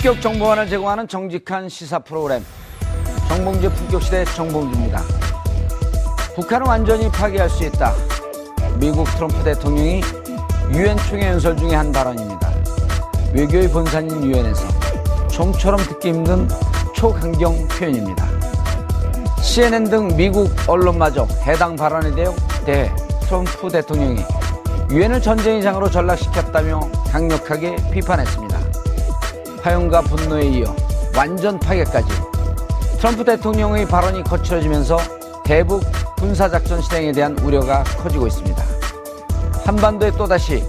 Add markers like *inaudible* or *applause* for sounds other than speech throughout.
품격 정보원을 제공하는 정직한 시사 프로그램 정봉주 품격 시대 정봉주입니다. 북한을 완전히 파괴할 수 있다. 미국 트럼프 대통령이 유엔 총회 연설 중에 한 발언입니다. 외교의 본산인 유엔에서 좀처럼 듣기 힘든 초강경 표현입니다. CNN 등 미국 언론마저 해당 발언에 대해 트럼프 대통령이 유엔을 전쟁의 장으로 전락시켰다며 강력하게 비판했습니다. 화용과 분노에 이어 완전 파괴까지 트럼프 대통령의 발언이 거칠어지면서 대북 군사작전 실행에 대한 우려가 커지고 있습니다. 한반도에 또다시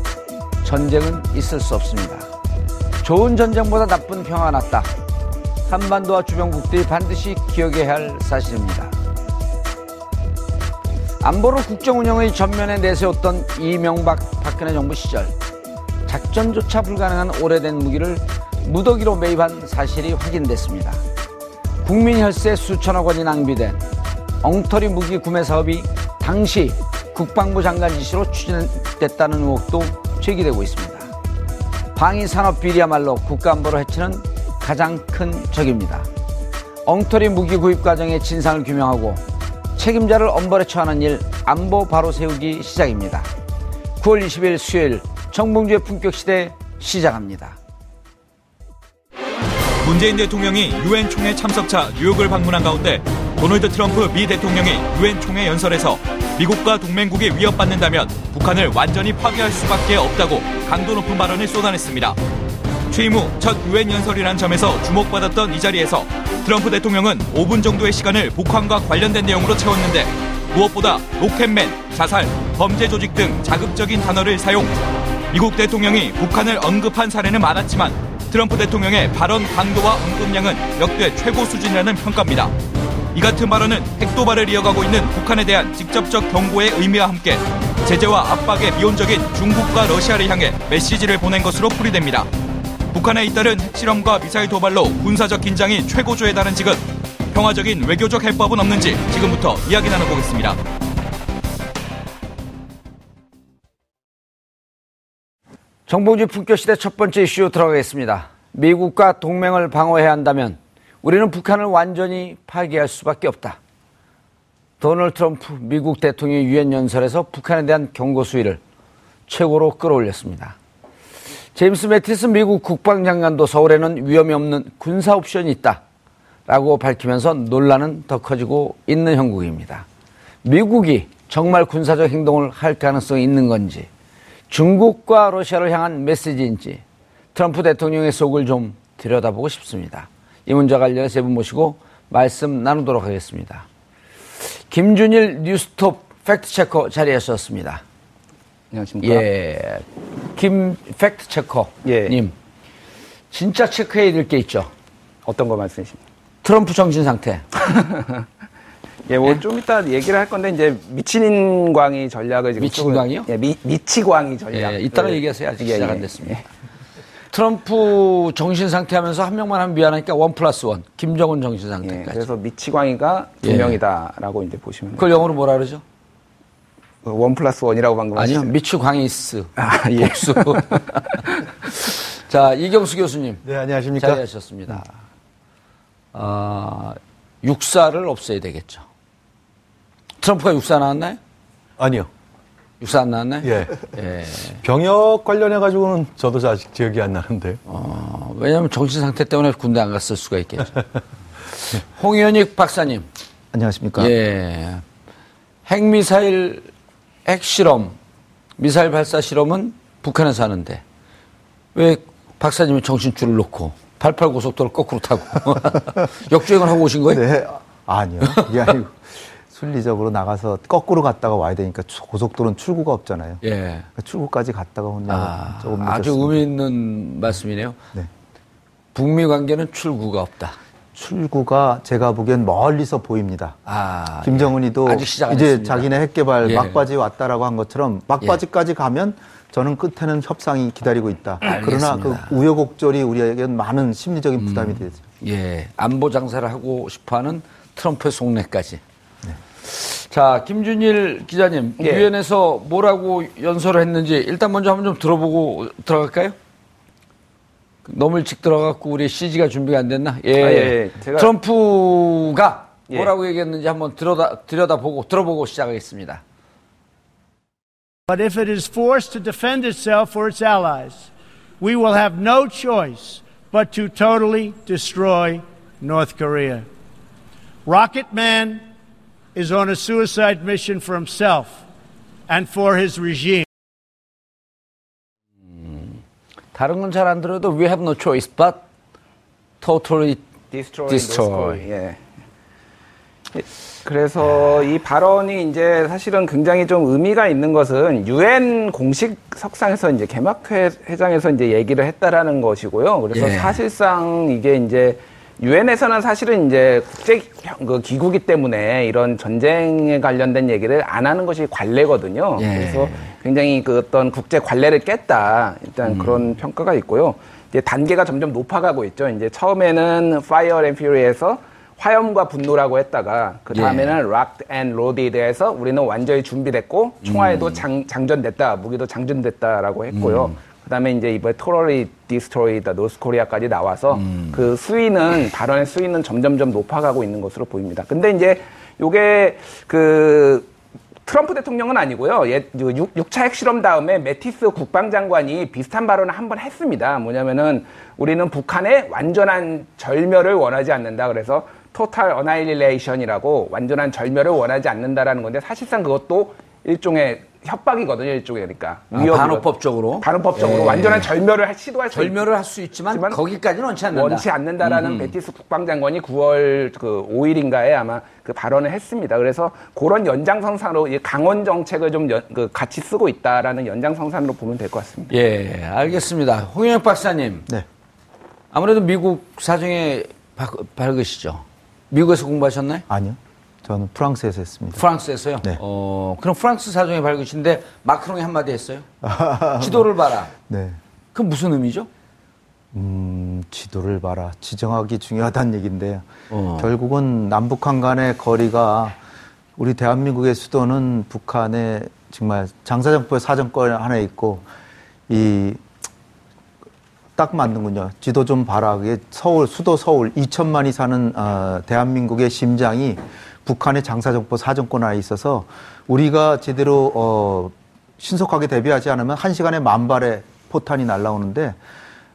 전쟁은 있을 수 없습니다. 좋은 전쟁보다 나쁜 평화가 낫다. 한반도와 주변국들이 반드시 기억해야 할 사실입니다. 안보로 국정 운영의 전면에 내세웠던 이명박 박근혜 정부 시절 작전조차 불가능한 오래된 무기를 무더기로 매입한 사실이 확인됐습니다. 국민 혈세 수천억 원이 낭비된 엉터리 무기 구매 사업이 당시 국방부 장관 지시로 추진됐다는 의혹도 제기되고 있습니다. 방위 산업 비리야말로 국가 안보를 해치는 가장 큰 적입니다. 엉터리 무기 구입 과정의 진상을 규명하고 책임자를 엄벌에 처하는 일 안보 바로 세우기 시작입니다. 9월 20일 수요일 정봉주의 품격 시대 시작합니다. 문재인 대통령이 유엔 총회 참석차 뉴욕을 방문한 가운데 도널드 트럼프 미 대통령이 유엔 총회 연설에서 미국과 동맹국이 위협받는다면 북한을 완전히 파괴할 수밖에 없다고 강도 높은 발언을 쏟아냈습니다. 취임 후 첫 유엔 연설이란 점에서 주목받았던 이 자리에서 트럼프 대통령은 5분 정도의 시간을 북한과 관련된 내용으로 채웠는데 무엇보다 로켓맨, 자살, 범죄 조직 등 자극적인 단어를 사용. 미국 대통령이 북한을 언급한 사례는 많았지만 트럼프 대통령의 발언 강도와 언급량은 역대 최고 수준이라는 평가입니다. 이 같은 발언은 핵도발을 이어가고 있는 북한에 대한 직접적 경고의 의미와 함께 제재와 압박의 미온적인 중국과 러시아를 향해 메시지를 보낸 것으로 풀이됩니다. 북한에 잇따른 핵실험과 미사일 도발로 군사적 긴장이 최고조에 달한 지금 평화적인 외교적 해법은 없는지 지금부터 이야기 나눠보겠습니다. 정봉주 품격시대 첫 번째 이슈 들어가겠습니다. 미국과 동맹을 방어해야 한다면 우리는 북한을 완전히 파괴할 수밖에 없다. 도널드 트럼프 미국 대통령의 유엔 연설에서 북한에 대한 경고 수위를 최고로 끌어올렸습니다. 제임스 매티스 미국 국방장관도 서울에는 위험이 없는 군사 옵션이 있다. 라고 밝히면서 논란은 더 커지고 있는 형국입니다. 미국이 정말 군사적 행동을 할 가능성이 있는 건지, 중국과 러시아를 향한 메시지인지, 트럼프 대통령의 속을 좀 들여다보고 싶습니다. 이 문제와 관련해 세 분 모시고 말씀 나누도록 하겠습니다. 김준일 뉴스톱 fact checker 자리에 섰습니다. 안녕하십니까. 예. 김 fact checker님. 예. 진짜 체크해야 될 게 있죠. 어떤 거 말씀이십니까? 트럼프 정신 상태. *laughs* 예, 뭐좀 이따 얘기를 할 건데 이제 미친광이 전략을 지금 미친광이요? 예, 미, 미치광이 전략. 예, 이따가 네. 얘기하세요. 아직 예, 시작 예, 안 됐습니다. 예. 트럼프 정신 상태 하면서 한 명만 하면 미안하니까 one plus one. 김정은 정신 예, 상태까지. 그래서 미치광이가 두 예. 명이다라고 이제 보시면 그걸 영어로 뭐라 그러죠? one plus one이라고 방금 아니요. 미치광이스. 아, 예. 복수. *laughs* 자, 이경수 교수님. 네, 안녕하십니까. 자리하셨습니다. 아, 육사를 없애야 되겠죠. 트럼프가 육사 나왔나요? 아니요. 육사 안 나왔나요? 예. 예. 병역 관련해가지고는 저도 아직 기억이 안 나는데. 어, 왜냐하면 정신 상태 때문에 군대 안 갔을 수가 있겠죠. *laughs* 홍현익 박사님. 안녕하십니까. 예. 핵미사일 핵실험, 미사일 발사 실험은 북한에서 하는데 왜 박사님이 정신줄을 놓고 88 고속도로 거꾸로 타고 *laughs* 역주행을 하고 오신 거예요? 네, 아니요. 그게 아니고 순리적으로 나가서 거꾸로 갔다가 와야 되니까 주- 고속도로는 출구가 없잖아요. 예. 그러니까 출구까지 갔다가 오냐고 아, 조금 아주 늦었습니다. 의미 있는 말씀이네요. 네. 북미 관계는 출구가 없다. 출구가 제가 보기엔 멀리서 보입니다. 아, 김정은이도 아직 시작 안 이제 했습니다. 자기네 핵개발 예. 막바지 왔다라고 한 것처럼 막바지까지 가면 저는 끝에는 협상이 기다리고 있다. 그러나 그 알겠습니다. 우여곡절이 우리에게는 많은 심리적인 부담이 되죠. 예, 안보 장사를 하고 싶어하는 트럼프의 속내까지. 자, 김준일 기자님, 예. 유엔에서 뭐라고 연설을 했는지 일단 먼저 한번 좀 들어보고 들어갈까요? 너무 일찍 들어갔고 우리 CG가 준비가 안 됐나? 예. 아, 예, 예. 제가- 트럼프가 예. 뭐라고 얘기했는지 한번 들여다 들여다보고 들어보고 시작하겠습니다. But if it is forced to defend itself or its allies, we will have no choice but to totally destroy North Korea. Rocket Man is on a suicide mission for himself and for his regime. 다른 건 잘 안 들어도 we have no choice but totally Destroy. 예. 예, 그래서 이 발언이 이제 사실은 굉장히 좀 의미가 있는 것은 유엔 공식 석상에서 이제 개막회 회장에서 이제 얘기를 했다라는 것이고요. 그래서 예. 사실상 이게 이제 유엔에서는 사실은 이제 국제 그 기구기 때문에 이런 전쟁에 관련된 얘기를 안 하는 것이 관례거든요. 예. 그래서 굉장히 그 어떤 국제 관례를 깼다 일단 그런 평가가 있고요. 이제 단계가 점점 높아가고 있죠. 이제 처음에는 Fire and Fury에서 화염과 분노라고 했다가 그 다음에는 Rocked and Loaded에서 우리는 완전히 준비됐고 총알도 장, 장전됐다, 무기도 장전됐다라고 했고요. 그다음에 이제 이번에 토러리 디스트로이다 노스코리아까지 나와서 그 수위는 발언의 수위는 점점점 높아가고 있는 것으로 보입니다. 근데 이제 요게 그 트럼프 대통령은 아니고요. 예, 6, 차 핵실험 다음에 매티스 국방장관이 비슷한 발언을 한 번 했습니다. 뭐냐면은 우리는 북한의 완전한 절멸을 원하지 않는다. 그래서 total annihilation이라고 완전한 절멸을 원하지 않는다라는 건데 사실상 그것도 일종의 협박이거든요. 일종의 그러니까 아, 위협이거든요. 반어법적으로 반어법적으로 예. 완전한 절멸을 할- 시도할 수 절멸을 할 수 있지만 있지만 거기까지는 원치 않는다. 원치 않는다라는 매티스 국방장관이 9월 그 5일인가에 아마 그 발언을 했습니다. 그래서 그런 연장선상으로 이 강온 정책을 좀 연- 그 같이 쓰고 있다라는 연장선상으로 보면 될 것 같습니다. 예, 알겠습니다. 홍영혁 박사님. 네. 아무래도 미국 사정에 바- 밝으시죠? 미국에서 공부하셨나요? 아니요. 저는 프랑스에서 했습니다. 프랑스에서요? 네. 어, 그럼 프랑스 사정에 밝으신데 마크롱이 한마디 했어요? *laughs* 지도를 봐라. 네. 그건 무슨 의미죠? 음, 지도를 봐라. 지정하기 중요하다는 얘기인데요. 어. 결국은 남북한 간의 거리가 우리 대한민국의 수도는 북한의 정말 장사정포의 사정권 하나 있고 이 딱 맞는군요. 지도 좀 봐라. 그게 서울, 수도 서울 2천만이 사는 어, 대한민국의 심장이 북한의 장사정포 사정권 하에 있어서 우리가 제대로 어, 신속하게 대비하지 않으면 한 시간에 만 발의 포탄이 날라오는데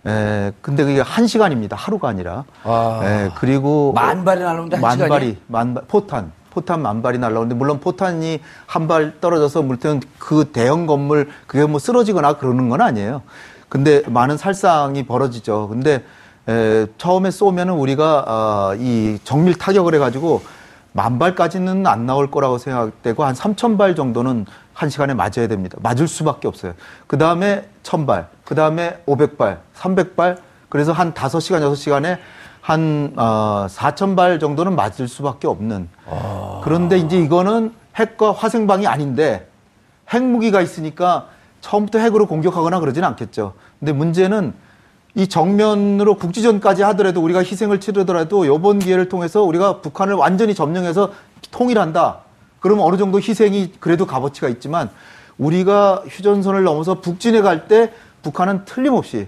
에, 근데 그게 한 시간입니다. 하루가 아니라. 아. 에, 그리고 만 발이 날라오는데 한만 시간이요? 발이 만 발, 포탄 포탄 만 발이 날라오는데 물론 포탄이 한 발 떨어져서 물론 그 대형 건물 그게 뭐 쓰러지거나 그러는 건 아니에요. 근데 많은 살상이 벌어지죠. 근데 에, 처음에 쏘면은 우리가 아, 이 정밀 타격을 해가지고 만 발까지는 안 나올 거라고 생각되고 한 3천 발 정도는 한 시간에 맞아야 됩니다. 맞을 수밖에 없어요. 그 다음에 1000발, 그 다음에 500발, 300발, 그래서 한 5시간, 6시간에 한, 어, 4,000발 정도는 맞을 수밖에 없는. 그런데 이제 이거는 핵과 화생방이 아닌데 핵무기가 있으니까 처음부터 핵으로 공격하거나 그러진 않겠죠. 근데 문제는 이 정면으로 국지전까지 하더라도 우리가 희생을 치르더라도 이번 기회를 통해서 우리가 북한을 완전히 점령해서 통일한다. 그러면 어느 정도 희생이 그래도 값어치가 있지만 우리가 휴전선을 넘어서 북진에 갈때 북한은 틀림없이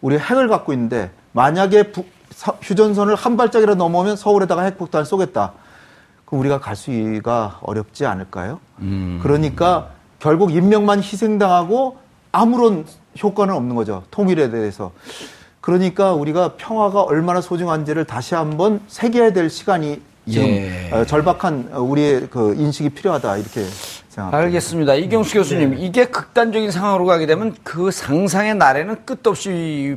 우리 핵을 갖고 있는데 만약에 북- 서- 휴전선을 한 발짝이라도 넘어오면 서울에다가 핵폭탄을 쏘겠다. 그럼 우리가 갈 수가 어렵지 않을까요? 그러니까 결국 인명만 희생당하고 아무런 효과는 없는 거죠. 통일에 대해서. 그러니까 우리가 평화가 얼마나 소중한지를 다시 한번 새겨야 될 시간이 지금 예. 어, 절박한 어, 우리의 그 인식이 필요하다 이렇게 생각합니다. 알겠습니다. 이경수 교수님, 이게 극단적인 상황으로 가게 되면 그 상상의 날에는 끝없이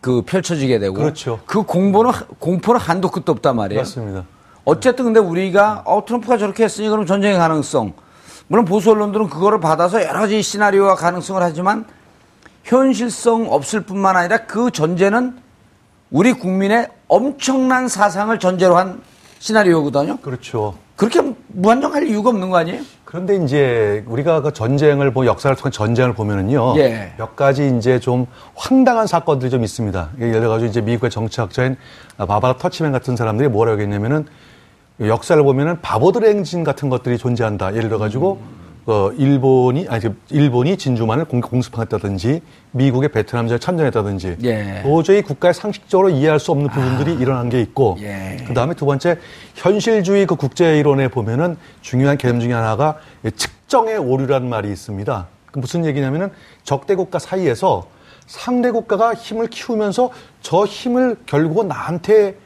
그 펼쳐지게 되고 그렇죠. 그 공포는 공포는 한도 끝도 없단 말이에요. 맞습니다. 어쨌든 근데 우리가 어 트럼프가 저렇게 했으니 그럼 전쟁의 가능성 물론 보수 언론들은 그거를 받아서 여러 가지 시나리오와 가능성을 하지만 현실성 없을 뿐만 아니라 그 전제는 우리 국민의 엄청난 사상을 전제로 한 시나리오거든요. 그렇죠. 그렇게 무한정할 이유가 없는 거 아니에요? 그런데 이제 우리가 그 전쟁을 보 역사를 통한 전쟁을 보면은요. 예. 몇 가지 이제 좀 황당한 사건들이 좀 있습니다. 예를 들어 가지고 이제 미국의 정치학자인 바바라 터치맨 같은 사람들이 뭐라고 했냐면은 역사를 보면은 바보들의 행진 같은 것들이 존재한다. 예를 들어 가지고 어 일본이 아니 그 일본이 진주만을 공, 공습했다든지 미국의 베트남전에 참전했다든지 예. 도저히 국가의 상식적으로 이해할 수 없는 부분들이 일어난 게 있고 예. 그 다음에 두 번째 현실주의 그 국제 이론에 보면은 중요한 개념 중에 하나가 이 측정의 오류란 말이 있습니다. 그 무슨 얘기냐면은 적대 국가 사이에서 상대 국가가 힘을 키우면서 저 힘을 결국은 나한테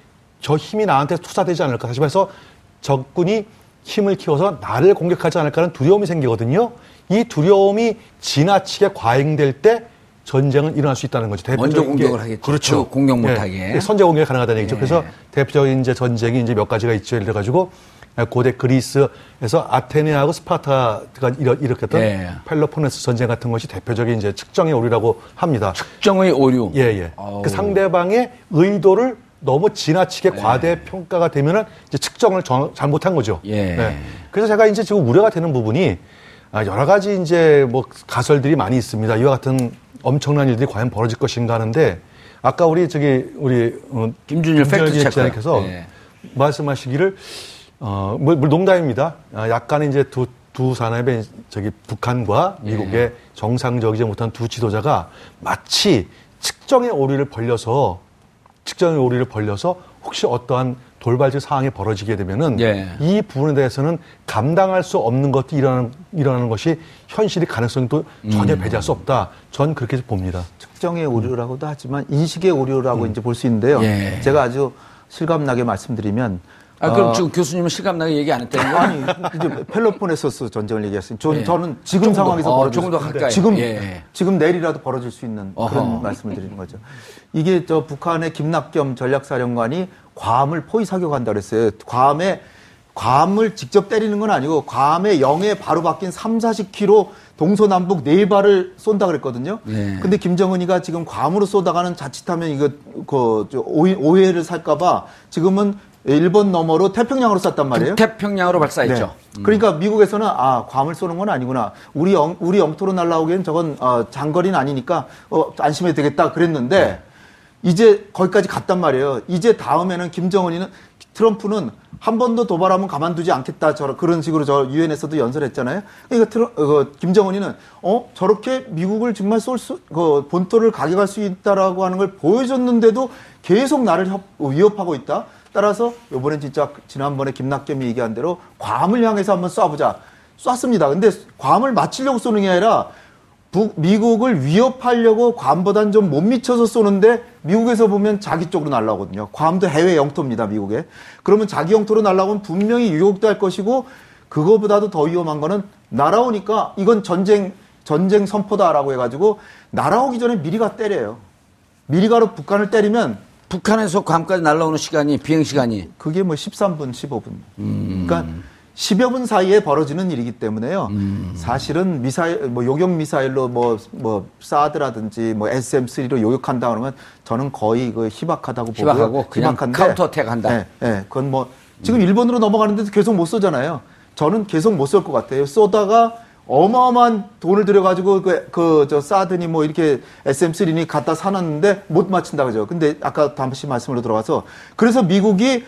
저 힘이 나한테 투사되지 않을까. 다시 말해서 적군이 힘을 키워서 나를 공격하지 않을까라는 두려움이 생기거든요. 이 두려움이 지나치게 과잉될 때 전쟁은 일어날 수 있다는 거죠. 먼저 대표적인 게- 공격을 하겠죠. 그렇죠. 그 공격 못하게. 예, 선제 공격이 가능하다는 얘기죠. 예. 그래서 대표적인 이제 전쟁이 이제 몇 가지가 있죠. 예를 들어 가지고 고대 그리스에서 아테네하고 스파르타가 일어- 일으켰던 예. 펠로폰네스 전쟁 같은 것이 대표적인 이제 측정의 오류라고 합니다. 측정의 오류. 예, 예. 그 상대방의 의도를 너무 지나치게 과대 평가가 되면은 이제 측정을 정- 잘못한 거죠. 네. 예. 그래서 제가 이제 지금 우려가 되는 부분이 아, 여러 가지 이제 뭐 가설들이 많이 있습니다. 이와 같은 엄청난 일들이 과연 벌어질 것인가 하는데 아까 우리 저기 우리 어, 김준일 팩트. 기자님께서 예. 말씀하시기를 어, 뭐, 뭐 농담입니다. 아, 약간 이제 두, 두 산업의 저기 북한과 미국의 정상적이지 못한 두 지도자가 마치 측정의 오류를 벌려서 측정의 오류를 벌려서 혹시 어떠한 돌발적 상황이 벌어지게 되면은 예. 이 부분에 대해서는 감당할 수 없는 것도 일어나는, 일어나는 것이 현실의 가능성도 전혀 배제할 수 없다. 전 그렇게 봅니다. 측정의 오류라고도 하지만 인식의 오류라고 이제 볼 수 있는데요. 예. 제가 아주 실감나게 말씀드리면 아, 그럼 어, 지금 교수님은 실감나게 얘기 안 했다는 거예요? 아니 이제 펠로폰네소스 전쟁을 얘기했어요. 전, 예. 저는 지금 더, 상황에서 어, 벌어질 조금 더 수- 가까이. 지금 예. 지금 내일이라도 벌어질 수 있는 어허. 그런 말씀을 드리는 거죠. 이게 저 북한의 김낙겸 전략사령관이 괌을 포위 사격한다 그랬어요. 괌에 괌을 직접 때리는 건 아니고 괌의 영에 바로 박힌 3, 40km 동서남북 네 발을 쏜다 그랬거든요. 예. 근데 김정은이가 지금 괌으로 쏘다가는 자칫하면 이거 그 오해, 오해를 살까봐 지금은 일본 너머로 태평양으로 쐈단 말이에요. 태평양으로 발사했죠. 네. 그러니까 미국에서는 아 괌을 쏘는 건 아니구나. 우리 영, 우리 영토로 날라오기엔 저건 어, 장거리는 아니니까 어, 안심해도 되겠다 그랬는데 이제 거기까지 갔단 말이에요. 이제 다음에는 김정은이는 트럼프는 한 번 더 도발하면 가만두지 않겠다. 저 그런 식으로 저 유엔에서도 연설했잖아요. 그러니까 트럼, 어, 그 김정은이는 어 저렇게 미국을 정말 쏠수 그 본토를 가져갈 수 있다라고 하는 걸 보여줬는데도 계속 나를 협- 위협하고 있다. 따라서 요번엔 진짜 지난번에 김낙겸이 얘기한 대로 괌을 향해서 한번 쏴보자. 쐈습니다. 근데 괌을 맞추려고 쏘는 게 아니라 북, 미국을 위협하려고 괌보단 좀 못 미쳐서 쏘는데 미국에서 보면 자기 쪽으로 날라오거든요. 괌도 해외 영토입니다, 미국에. 그러면 자기 영토로 날라오면 분명히 유혹도 할 것이고 그거보다도 더 위험한 거는 날아오니까 이건 전쟁 전쟁 선포다라고 해가지고 날아오기 전에 미리 가 때려요. 미리 가로 북한을 때리면 북한에서 괌까지 날라오는 시간이 비행 시간이 그게 뭐 13분, 15분. 그러니까 10여 분 사이에 벌어지는 일이기 때문에요. 사실은 미사일, 뭐 요격 미사일로 뭐, 뭐, 사드라든지 뭐 SM3로 요격한다 그러면 저는 거의 그 희박하다고 보고요. 희박하고 그냥 희박한데 counter attack 한다. 네, 네. 그건 뭐 지금 일본으로 넘어가는데도 계속 못 쏘잖아요. 저는 계속 못 쏠 것 같아요. 쏘다가 어마어마한 돈을 들여가지고 그, 그, 저, 사드니 뭐 이렇게 SM3니 갖다 사놨는데 못 맞춘다 그죠. 근데 아까 다시 말씀으로 들어가서 그래서 미국이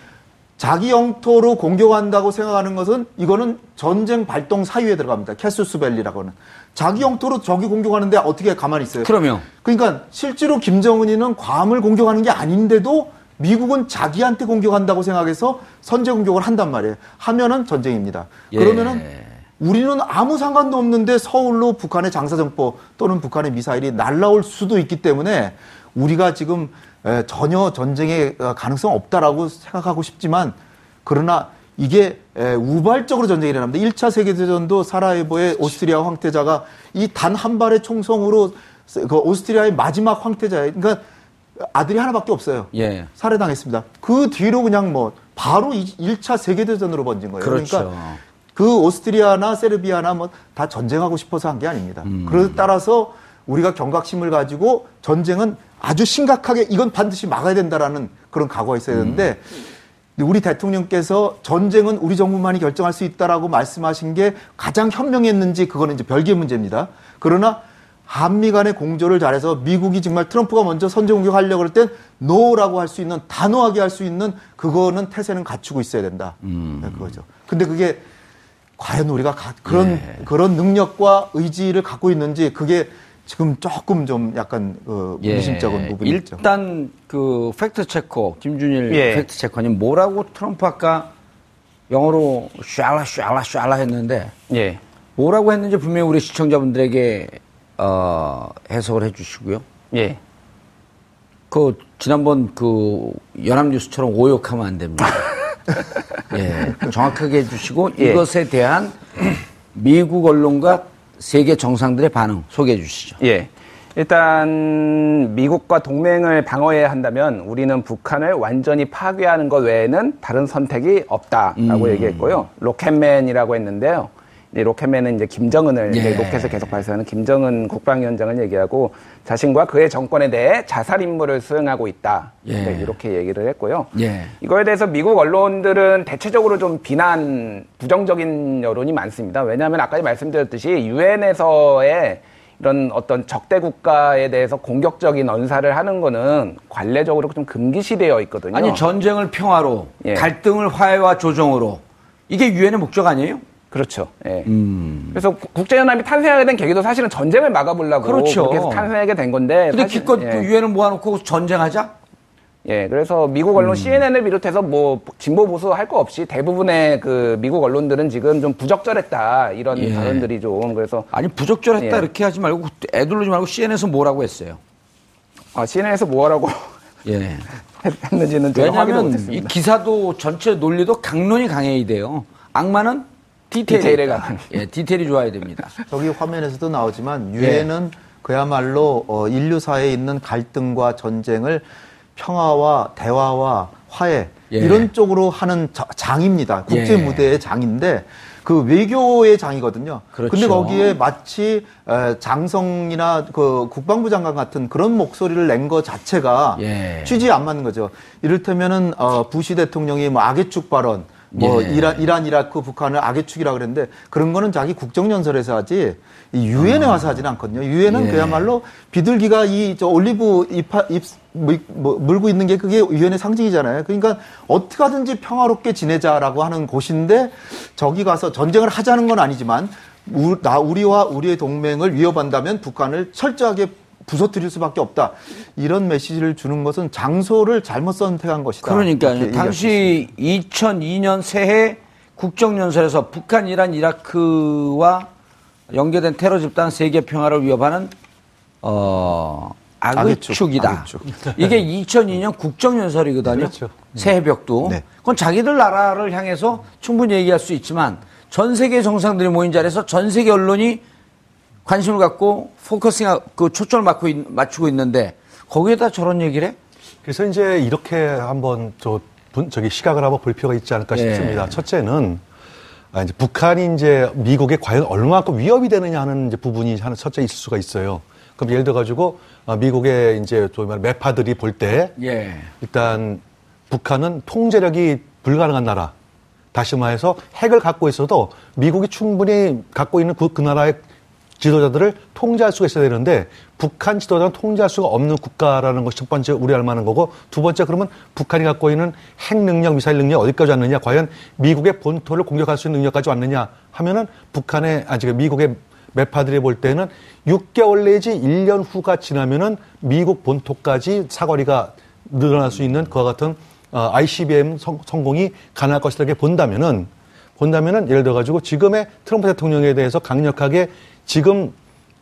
자기 영토로 공격한다고 생각하는 것은 이거는 전쟁 발동 사유에 들어갑니다. 캐수스밸리라고는. 자기 영토로 적이 공격하는데 어떻게 가만히 있어요? 그럼요. 그러니까 실제로 김정은이는 괌을 공격하는 게 아닌데도 미국은 자기한테 공격한다고 생각해서 선제 공격을 한단 말이에요. 하면은 전쟁입니다. 예. 그러면은 우리는 아무 상관도 없는데 서울로 북한의 장사정포 또는 북한의 미사일이 날라올 수도 있기 때문에 우리가 지금 에, 전혀 전쟁의 어, 가능성 없다라고 생각하고 싶지만 그러나 이게 에, 우발적으로 전쟁이 일어납니다. 1차 세계대전도 사라예보의 오스트리아 황태자가 이 단 한 발의 총성으로 그 오스트리아의 마지막 황태자예요. 그러니까 아들이 하나밖에 없어요. 예. 살해당했습니다. 그 뒤로 그냥 뭐 바로 1차 세계대전으로 번진 거예요. 그렇죠. 러니까 그 오스트리아나 세르비아나 뭐 다 전쟁하고 싶어서 한 게 아닙니다. 음. 그래 따라서 우리가 경각심을 가지고 전쟁은 아주 심각하게 이건 반드시 막아야 된다라는 그런 각오가 있어야 되는데 근데 우리 대통령께서 전쟁은 우리 정부만이 결정할 수 있다라고 말씀하신 게 가장 현명했는지 그거는 이제 별개의 문제입니다. 그러나 한미 간의 공조를 잘해서 미국이 정말 트럼프가 먼저 선제 공격하려고 할 땐 no라고 할 수 있는 단호하게 할 수 있는 그거는 태세는 갖추고 있어야 된다. 네, 그거죠. 근데 그게 과연 우리가 가- 그런 그런 능력과 의지를 갖고 있는지 그게 지금 조금 좀 약간 어, 예. 의심쩍은 부분이 있죠. 일단 그 fact checker 김준일 예. fact checker님 뭐라고 트럼프 아까 영어로 샤라 샤라 샤라 했는데 예. 뭐라고 했는지 분명히 우리 시청자분들에게 어, 해석을 해주시고요. 예. 그 지난번 그 연합뉴스처럼 오역하면 안 됩니다. *laughs* 예, 정확하게 해주시고 예. 이것에 대한 미국 언론과 세계 정상들의 반응 소개해 주시죠. 예. 일단 미국과 동맹을 방어해야 한다면 우리는 북한을 완전히 파괴하는 것 외에는 다른 선택이 없다라고 음. 얘기했고요. 로켓맨이라고 했는데요. 이 로켓맨은 이제 김정은을 예. 이제 로켓을 계속 발사하는 김정은 국방위원장을 얘기하고 자신과 그의 정권에 대해 자살 임무를 수행하고 있다. 예. 네, 이렇게 얘기를 했고요. 예. 이거에 대해서 미국 언론들은 대체적으로 좀 비난, 부정적인 여론이 많습니다. 왜냐하면 아까 말씀드렸듯이 유엔에서의 이런 어떤 적대 국가에 대해서 공격적인 언사를 하는 거는 관례적으로 좀 금기시되어 있거든요. 아니 전쟁을 평화로 예. 갈등을 화해와 조정으로 이게 유엔의 목적 아니에요? 그렇죠. 예. 음. 그래서 국- 국제연합이 탄생하게 된 계기도 사실은 전쟁을 막아보려고 그렇죠. 그렇게 해서 탄생하게 된 건데. 근데 사실- 기껏 예. 그 유엔을 모아놓고 전쟁하자? 예, 그래서 미국 음. 언론 CNN을 비롯해서 뭐 진보 보수 할 거 없이 대부분의 그 미국 언론들은 지금 좀 부적절했다 이런 예. 발언들이 좀 그래서 아니 부적절했다 예. 이렇게 하지 말고 애들르지 말고 CN에서 뭐라고 했어요? 아, CNN에서 뭐하라고 예. *laughs* 했는지는 제가 확인을 왜냐하면 이 못했습니다. 기사도 전체 논리도 강론이 강해야 돼요. 악마는 디테일에. 강한. 예, 디테일이 좋아야 됩니다. 저기 화면에서도 나오지만 유엔은 그야말로 어, 인류 사회에 있는 갈등과 전쟁을 평화와 대화와 화해 예. 이런 쪽으로 하는 자- 장입니다. 국제 예. 무대의 장인데 그 외교의 장이거든요. 그렇죠. 근데 거기에 마치 에, 장성이나 그 국방부 장관 같은 그런 목소리를 낸것 자체가 예. 취지에 안 맞는 거죠. 이를테면은 어, 부시 대통령이 뭐 악의 축 발언, 뭐 예. 이란, 이란, 이라크, 북한을 악의 축이라 그랬는데 그런 거는 자기 국정연설에서 하지 이 유엔에 와서 하지는 않거든요. 유엔은 아. 예. 그야말로 비둘기가 이 저 올리브 잎, 잎 물- 뭐, 물고 있는 게 그게 유엔의 상징이잖아요. 그러니까 어떻게 하든지 평화롭게 지내자라고 하는 곳인데 저기 가서 전쟁을 하자는 건 아니지만 우, 나 우리와 우리의 동맹을 위협한다면 북한을 철저하게 부서뜨릴 수밖에 없다. 이런 메시지를 주는 것은 장소를 잘못 선택한 것이다. 수 당시 2002년 새해 국정연설에서 북한, 이란, 이라크와 연계된 테러 집단 세계 평화를 위협하는 어 악의 축이다. 악의 축. *laughs* 이게 2002년 국정연설이거든요. 그렇죠. 새해벽두. 네. 그건 자기들 나라를 향해서 충분히 얘기할 수 있지만 전 세계 정상들이 모인 자리에서 전 세계 언론이 관심을 갖고 focusing 그 초점을 맞고 있- 맞추고 있는데 거기에다 저런 얘기를 해? 그래서 이제 이렇게 한번 저 분- 저기 시각을 한번 볼 필요가 있지 않을까 예. 싶습니다. 첫째는 아, 이제 북한이 이제 미국에 과연 얼마만큼 위협이 되느냐 하는 이제 부분이 하나 첫째 있을 수가 있어요. 그럼 예를 들어 가지고 아, 미국의 이제 또 매파들이 볼때 예. 일단 북한은 통제력이 불가능한 나라. 다시 말해서 핵을 갖고 있어도 미국이 충분히 갖고 있는 그, 그 나라의 지도자들을 통제할 수가 있어야 되는데 북한 지도자는 통제할 수가 없는 국가라는 것이 첫 번째 우려할 만한 거고 두 번째 그러면 북한이 갖고 있는 핵 능력, 미사일 능력 어디까지 왔느냐 과연 미국의 본토를 공격할 수 있는 능력까지 왔느냐 하면은 북한의 아직 미국의 매파들이 볼 때는 6개월 내지 1년 후가 지나면은 미국 본토까지 사거리가 늘어날 수 있는 그와 같은 어, ICBM 성, 성공이 가능할 것이다 이렇게 본다면은 본다면은 예를 들어 가지고 지금의 트럼프 대통령에 대해서 강력하게 지금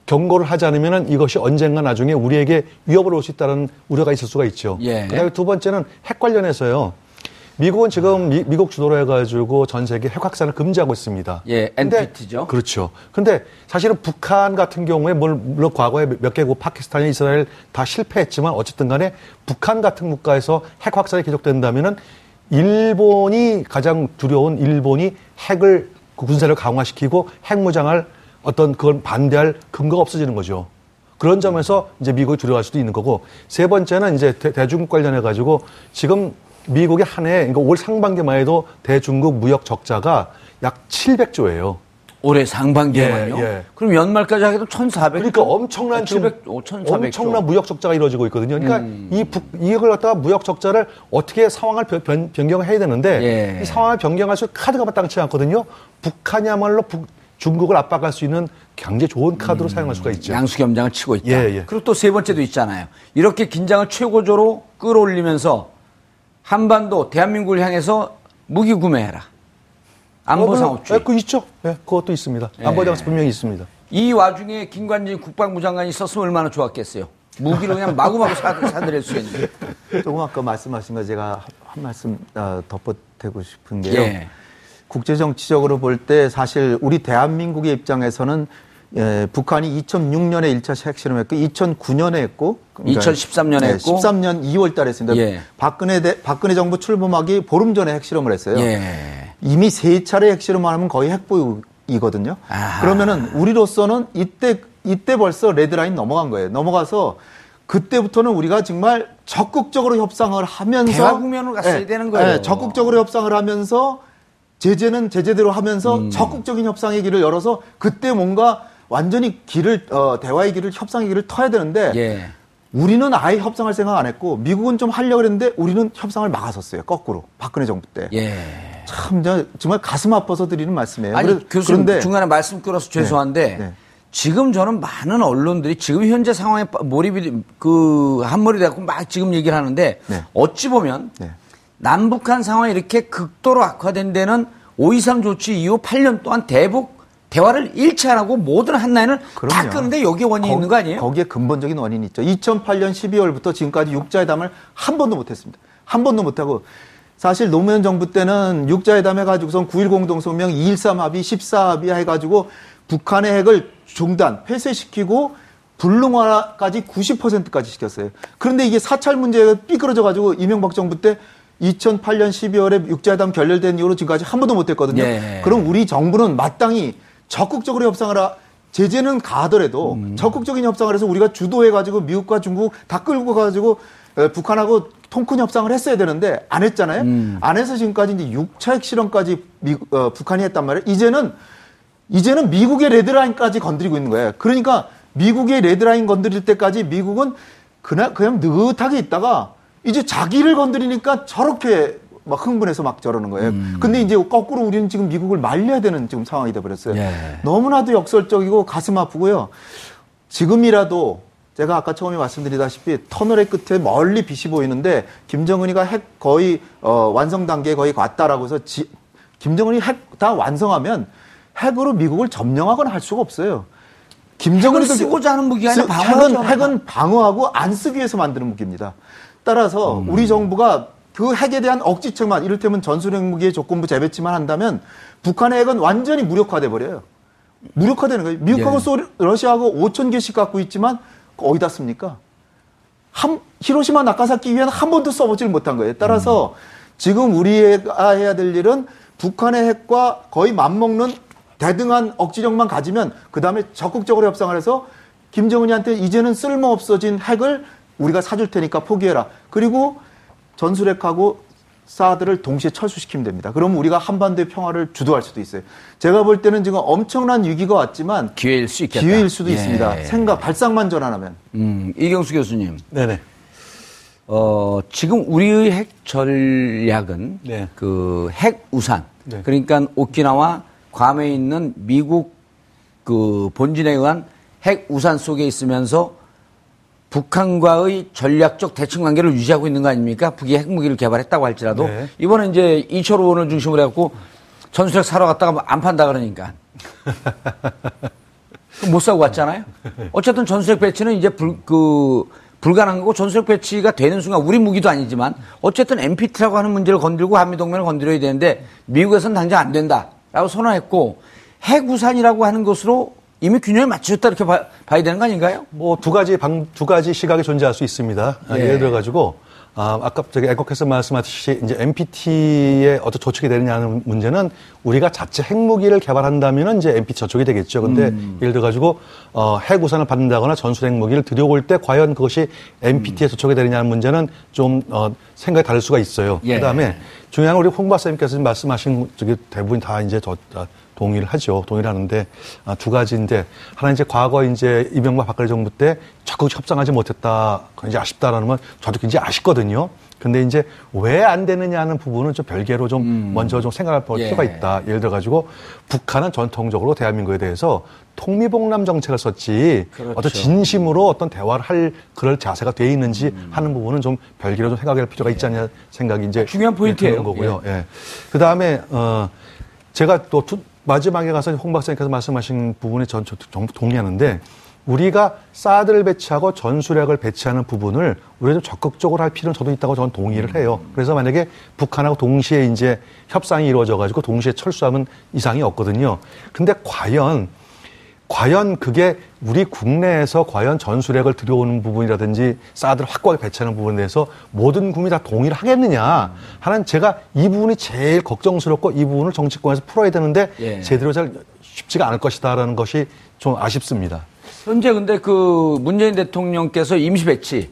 경고를 하지 않으면은 이것이 언젠가 나중에 우리에게 위협을 올 수 있다는 우려가 있을 수가 있죠. 예. 그다음에 두 번째는 핵 관련해서요. 미국은 지금 미, 국 주도로 해가지고 전 세계 핵 확산을 금지하고 있습니다. 예, NPT죠. 그렇죠. 근데 사실은 북한 같은 경우에 물- 물론 과거에 몇 개국 파키스탄, 이스라엘 다 실패했지만 어쨌든 간에 북한 같은 국가에서 핵 확산이 계속된다면은 일본이 가장 두려운 일본이 핵을 그 군사를 강화시키고 핵 무장할 어떤 그걸 반대할 근거가 없어지는 거죠. 그런 점에서 이제 미국이 두려워할 수도 있는 거고 세 번째는 이제 대, 중국 관련해 가지고 지금 미국의 한 해, 그러니까 올 상반기만 해도 대중국 무역 적자가 약 700조예요. 올해 상반기에만요. 예, 예. 그럼 연말까지 하게 되면 1,400. 그러니까 엄청난 지금 700, 1,400. 엄청난 무역 적자가 이루어지고 있거든요. 그러니까 음. 이 북, 이걸 갖다가 무역 적자를 어떻게 상황을 변, 변, 변경을 해야 되는데 예. 이 상황을 변경할 수 카드가 마땅치 않거든요. 북한이야말로 북, 중국을 압박할 수 있는 굉장히 좋은 카드로 사용할 수가 있죠. 음. 양수겸장을 치고 있다. 예, 예. 그리고 또 세 번째도 있잖아요. 이렇게 긴장을 최고조로 끌어올리면서 한반도 대한민국을 향해서 무기 구매해라. 안보 어, 상업주의. 예, 그 있죠. 예, 그것도 있습니다. 예. 안보 장수 분명히 있습니다. 이 와중에 김관진 국방부 장관이 있었으면 얼마나 좋았겠어요. 무기를 그냥 마구마구 사, 사들일 수 있는. *laughs* 조금 아까 말씀하신 거 제가 한 말씀 어, 덧보태고 싶은 게요. 예. 국제 정치적으로 볼 때 사실 우리 대한민국의 입장에서는 예, 북한이 2006년에 1차 핵실험했고 2009년에 했고 2013 년에 했고. 13년 2월 달에 했습니다. 예. 박근혜 대, 박근혜 정부 출범하기 보름 전에 핵실험을 했어요. 예. 이미 세 차례 핵실험을 하면 거의 핵보유이거든요. 아하. 그러면은 우리로서는 이때 이때 벌써 레드라인 넘어간 거예요. 넘어가서 그때부터는 우리가 정말 적극적으로 협상을 하면서 대화 국면으로 갔어야 되는 거예요. 예, 적극적으로 협상을 하면서 제재는 제재대로 하면서 음. 적극적인 협상의 길을 열어서 그때 뭔가 완전히 길을 어, 대화의 길을 협상의 길을 터야 되는데 예. 우리는 아예 협상할 생각 안 했고 미국은 좀 하려고 했는데 우리는 협상을 막았었어요. 거꾸로 박근혜 정부 때. 예. 참 저- 정말 가슴 아파서 드리는 말씀이에요. 아니 그래- 교수님 그런데 중간에 말씀 끊어서 죄송한데 네. 지금 저는 많은 언론들이 지금 현재 상황에 빠- 몰입이 그 한머리 돼갖고 막 지금 얘기를 하는데 네. 어찌 보면 네. 남북한 상황이 이렇게 극도로 악화된 데는 5.23 조치 이후 8년 동안 대북 대화를 일치 안 하고 모든 한라인을 다. 끄는데 여기에 원인이 있는 거 아니에요? 거기에 근본적인 원인이 있죠. 2008년 12월부터 지금까지 육자회담을 한 번도 못했습니다. 한 번도 못하고 사실 노무현 정부 때는 육자회담 해가지고선 9.1 공동성명 2.13 합의, 14 합의 해가지고 북한의 핵을 중단, 폐쇄시키고 불능화까지 90%까지 시켰어요. 그런데 이게 사찰 문제가 삐뚤어져가지고 이명박 정부 때 2008년 12월에 육자회담 결렬된 이후로 지금까지 한 번도 못 했거든요. 예. 그럼 우리 정부는 마땅히 적극적으로 협상을 하, 제재는 가더라도 적극적인 협상을 해서 우리가 주도해 가지고 미국과 중국 다 끌고 가가지고 에, 북한하고 통큰 협상을 했어야 되는데 안 했잖아요. 안 해서 지금까지 이제 6차 핵실험까지 미국, 어, 북한이 했단 말이에요. 이제는 이제는 미국의 레드라인까지 건드리고 있는 거예요. 그러니까 미국의 레드라인 건드릴 때까지 미국은 그냥, 그냥 느긋하게 있다가 이제 자기를 건드리니까 저렇게 막 흥분해서 막 저러는 거예요. 근데 이제 거꾸로 우리는 지금 미국을 말려야 되는 지금 상황이 돼버렸어요. 예. 너무나도 역설적이고 가슴 아프고요. 지금이라도 제가 아까 처음에 말씀드리다시피 터널의 끝에 멀리 빛이 보이는데 김정은이가 핵 거의 어, 완성 단계에 거의 왔다라고 해서 지- 김정은이 핵 다 완성하면 핵으로 미국을 점령하거나 할 수가 없어요. 김정은이 쓰고자 하는 무기가 아니라. 핵은, 핵은 방어하고 안 쓰기 위해서 만드는 무기입니다. 따라서 우리 정부가 그 핵에 대한 억지책만 이를테면 전술핵 무기의 조건부 재배치만 한다면 북한의 핵은 완전히 무력화돼 버려요. 무력화되는 거예요. 미국하고 예. 소리, 러시아하고 5천 개씩 갖고 있지만 어디다 씁니까? 한 히로시마 나카사키 위에는 한 번도 써보질 못한 거예요. 따라서 지금 우리가 해야 될 일은 북한의 핵과 거의 맞먹는 대등한 억지력만 가지면 그 다음에 적극적으로 협상을 해서 김정은이한테 이제는 쓸모 없어진 핵을 우리가 사줄 테니까 포기해라. 그리고 전술핵하고 사드를 동시에 철수시키면 됩니다. 그러면 우리가 한반도의 평화를 주도할 수도 있어요. 제가 볼 때는 지금 엄청난 위기가 왔지만 기회일 수 있겠다. 기회일 수도 예. 있습니다. 생각 발상만 전환하면. 음, 이경수 교수님. 네네. 어, 지금 우리의 핵 전략은 네. 그핵 우산. 네. 그러니까 오키나와 괌에 있는 미국 그 본진에 의한 핵 우산 속에 있으면서 북한과의 전략적 대칭 관계를 유지하고 있는 거 아닙니까? 북이 핵무기를 개발했다고 할지라도 네. 이번에 이제 이철 의원을 중심으로 해갖고 전술핵 사러 갔다가 안 판다 그러니까 *laughs* 못 사고 왔잖아요. 어쨌든 전술핵 배치는 이제 불, 그, 불가능한 거고 전술핵 배치가 되는 순간 우리 무기도 아니지만 어쨌든 NPT라고 하는 문제를 건들고 한미 동맹을 건드려야 되는데 미국에서는 당장 안 된다라고 선언했고 핵우산이라고 하는 것으로 이미 균형을 맞추셨다 이렇게 봐, 봐야 되는 거 아닌가요? 뭐 두 가지 방, 두 가지 시각이 존재할 수 있습니다. 아, 예. 예를 들어 가지고 아, 아까 저기 애국께서 말씀하셨듯이 이제 NPT에 어떤 저촉이 되느냐는 문제는 우리가 자체 핵무기를 개발한다면은 이제 NPT 저촉이 되겠죠. 근데 음. 예를 들어 가지고 어, 핵우산을 받는다거나 전술 핵무기를 들여올 때 과연 그것이 NPT에 저촉이 되느냐는 문제는 좀 어, 생각이 다를 수가 있어요. 예. 그다음에 중요한 건 우리 홍 박사님께서 말씀하신 저기 대부분 다 이제 저, 아, 동의를 하죠. 동의를 하는데 아, 두 가지인데 하나 이제 과거 이제 이명박 박근혜 정부 때 적극 협상하지 못했다. 그건 이제 아쉽다라는 건 저도 굉장히 아쉽거든요. 근데 이제 왜 안 되느냐는 부분은 좀 별개로 좀 먼저 좀 생각할 예. 필요가 있다. 예를 들어 가지고 북한은 전통적으로 대한민국에 대해서 통미봉남 정책을 썼지 어떤 진심으로 어떤 대화를 할 그럴 자세가 돼 있는지 하는 부분은 좀 별개로 좀 생각할 필요가 있지 않냐 생각이 이제 중요한 포인트예요. 드는 거고요. 예. 그 다음에 어 제가 또 투- 마지막에 가서 홍 박사님께서 말씀하신 부분에 전 동의하는데 우리가 사드를 배치하고 전술핵을 배치하는 부분을 우리가 좀 적극적으로 할 필요는 저도 있다고 저는 동의를 해요. 그래서 만약에 북한하고 동시에 이제 협상이 이루어져 가지고 동시에 철수하면 이상이 없거든요. 근데 과연 과연 그게 우리 국내에서 과연 전술핵을 들여오는 부분이라든지 사드를 확고하게 배치하는 부분에 대해서 모든 국민이 다 동의를 하겠느냐 하는 제가 이 부분이 제일 걱정스럽고 이 부분을 정치권에서 풀어야 되는데 예. 제대로 잘 쉽지가 않을 것이다라는 것이 좀 아쉽습니다. 현재 근데 그 문재인 대통령께서 임시 배치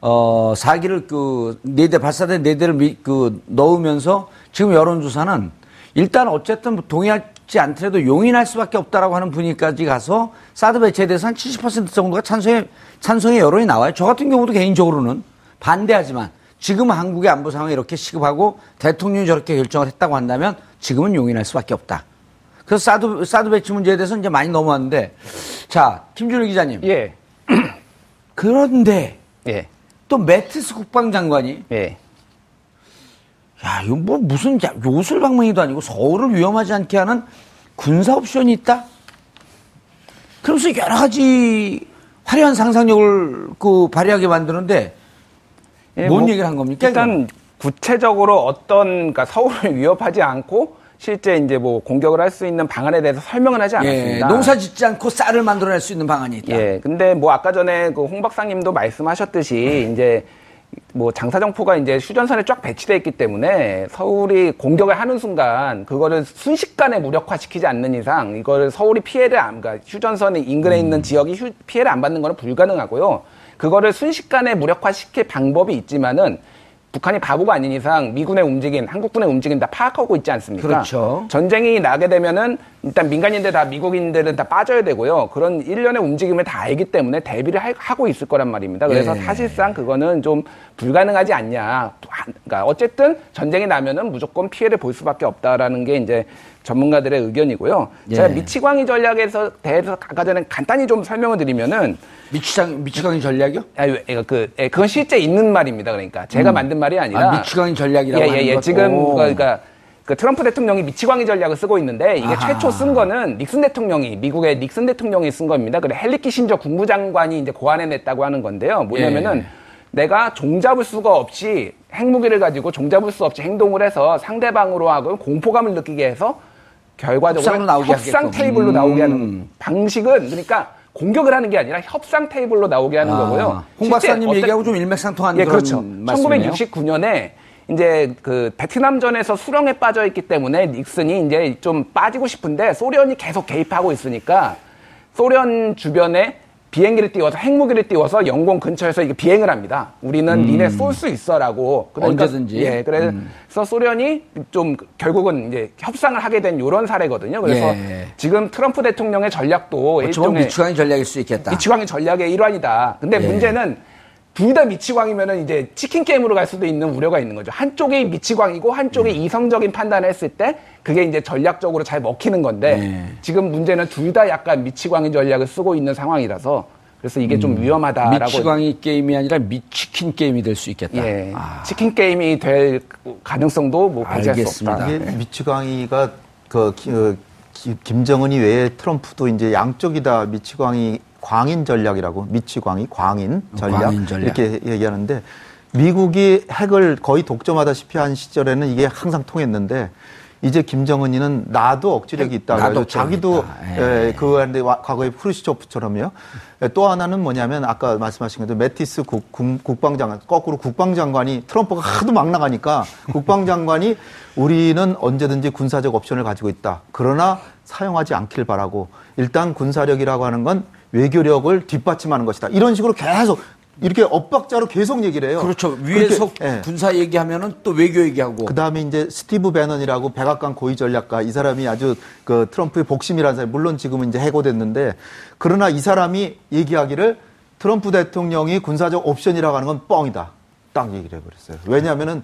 어 사기를 그 네 대 발사대 네 대를 미, 그 넣으면서 지금 여론조사는 일단 어쨌든 동의 하지 않더라도 용인할 수밖에 없다라고 하는 분위기까지 가서 사드 배치에 대해서 한 70% 정도가 찬성의 찬성의 여론이 나와요. 저 같은 경우도 개인적으로는 반대하지만 지금 한국의 안보 상황이 이렇게 시급하고 대통령이 저렇게 결정을 했다고 한다면 지금은 용인할 수밖에 없다. 그래서 사드 사드 배치 문제에 대해서 이제 많이 넘어왔는데 자 김준일 기자님 예, *clears throat* 그런데 예, 또 매트스 국방장관이 예. 야 이거 뭐 무슨 자- 요술 방문이도 아니고 서울을 위험하지 않게 하는 군사 옵션이 있다. 그러면서 여러 가지 화려한 상상력을 그 발휘하게 만드는데 예, 뭔 뭐, 얘기를 한 겁니까? 일단 구체적으로 어떤 그러니까 서울을 위협하지 않고 실제 이제 뭐 공격을 할 수 있는 방안에 대해서 설명은 하지 예, 않았습니다. 농사 짓지 않고 쌀을 만들어낼 수 있는 방안이 있다. 예, 근데 뭐 아까 전에 그 홍 박사님도 말씀하셨듯이 이제 뭐 장사정포가 이제 휴전선에 쫙 배치돼 있기 때문에 서울이 공격을 하는 순간 그거를 순식간에 무력화시키지 않는 이상 이거를 서울이 피해를 안, 그러니까 휴전선 인근에 있는 지역이 휴- 피해를 안 받는 거는 불가능하고요. 그거를 순식간에 무력화시킬 방법이 있지만은 북한이 바보가 아닌 이상 미군의 움직임, 한국군의 움직임 다 파악하고 있지 않습니까? 그렇죠. 전쟁이 나게 되면은 일단 민간인들 다 미국인들은 다 빠져야 되고요. 그런 일련의 움직임을 다 알기 때문에 대비를 할- 하고 있을 거란 말입니다. 그래서 예. 사실상 그거는 좀 불가능하지 않냐. 그러니까 어쨌든 전쟁이 나면은 무조건 피해를 볼 수밖에 없다라는 게 이제 전문가들의 의견이고요. 예. 제가 미치광이 전략에서 대해서 아까 전에 간단히 좀 설명을 드리면은 미치광 미치광이 전략이요? 아, 그, 그, 예, 그건 실제 있는 말입니다. 그러니까 제가 만든 말이 아니라 아, 미치광이 전략이라고 예, 하는 예, 예. 것? 지금 오. 그러니까 그 트럼프 대통령이 미치광이 전략을 쓰고 있는데 이게 아하. 최초 쓴 거는 닉슨 대통령이 미국의 닉슨 대통령이 쓴 겁니다. 그래 헨리 키신저 국무장관이 이제 고안해냈다고 하는 건데요. 뭐냐면은 예. 내가 종잡을 수가 없이 핵무기를 가지고 종잡을 수 없이 행동을 해서 상대방으로 하여금 공포감을 느끼게 해서 결과적으로 나오게 협상 하게끔. 테이블로 나오게 하는 음. 방식은 그러니까 공격을 하는 게 아니라 협상 테이블로 나오게 하는 아, 거고요. 홍 박사님 어떤- 얘기하고 좀 일맥상통하는 예, 그런 그렇죠. 말씀이네요. 1969년에 이제 그 베트남전에서 수렁에 빠져 있기 때문에 닉슨이 이제 좀 빠지고 싶은데 소련이 계속 개입하고 있으니까 소련 주변에 비행기를 띄워서 핵무기를 띄워서 영공 근처에서 이게 비행을 합니다. 우리는 니네 쏠 수 있어라고. 그러니까 음. 언제든지. 예, 그래서 음. 소련이 좀 결국은 이제 협상을 하게 된 이런 사례거든요. 그래서 예. 지금 트럼프 대통령의 전략도 어쩌면 일종의 미치광이 전략일 수 있겠다. 미치광이 전략의 일환이다. 근데 예. 문제는 둘 다 미치광이면은 이제 치킨 게임으로 갈 수도 있는 우려가 있는 거죠. 한쪽이 미치광이고 한쪽이 음. 이성적인 판단을 했을 때 그게 이제 전략적으로 잘 먹히는 건데 예. 지금 문제는 둘 다 약간 미치광이 전략을 쓰고 있는 상황이라서 그래서 이게 좀 위험하다라고 음. 미치광이 게임이 아니라 미치킨 게임이 될 수 있겠다. 예. 아, 치킨 게임이 될 가능성도 뭐 배제할 수 알겠습니다. 없다. 이게 미치광이가 그 기- 김정은이 외에 트럼프도 이제 양쪽이다 미치광이 광인 전략이라고 미치광이 광인 전략, 광인 전략. 이렇게 얘기하는데 미국이 핵을 거의 독점하다시피 한 시절에는 이게 항상 통했는데 이제 김정은이는 나도 억지력이 있다. 나도 자기도 있다. 예. 예, 와- 과거에 프루시초프처럼요. 예, 또 하나는 뭐냐면 아까 말씀하신 것도 매티스 국, 방장관 거꾸로 국방장관이 트럼프가 하도 막 나가니까 국방장관이 우리는 언제든지 군사적 옵션을 가지고 있다. 그러나 사용하지 않길 바라고 일단 군사력이라고 하는 건 외교력을 뒷받침하는 것이다. 이런 식으로 계속 이렇게 엇박자로 계속 얘기를 해요. 그렇죠. 위에서 그렇게, 예. 군사 얘기하면은 또 외교 얘기하고. 그 다음에 이제 스티브 배넌이라고 백악관 고위 전략가 이 사람이 아주 그 트럼프의 복심이라는 사람 물론 지금은 이제 해고됐는데 그러나 이 사람이 얘기하기를 트럼프 대통령이 군사적 옵션이라고 하는 건 뻥이다. 딱 얘기를 해버렸어요. 왜냐하면은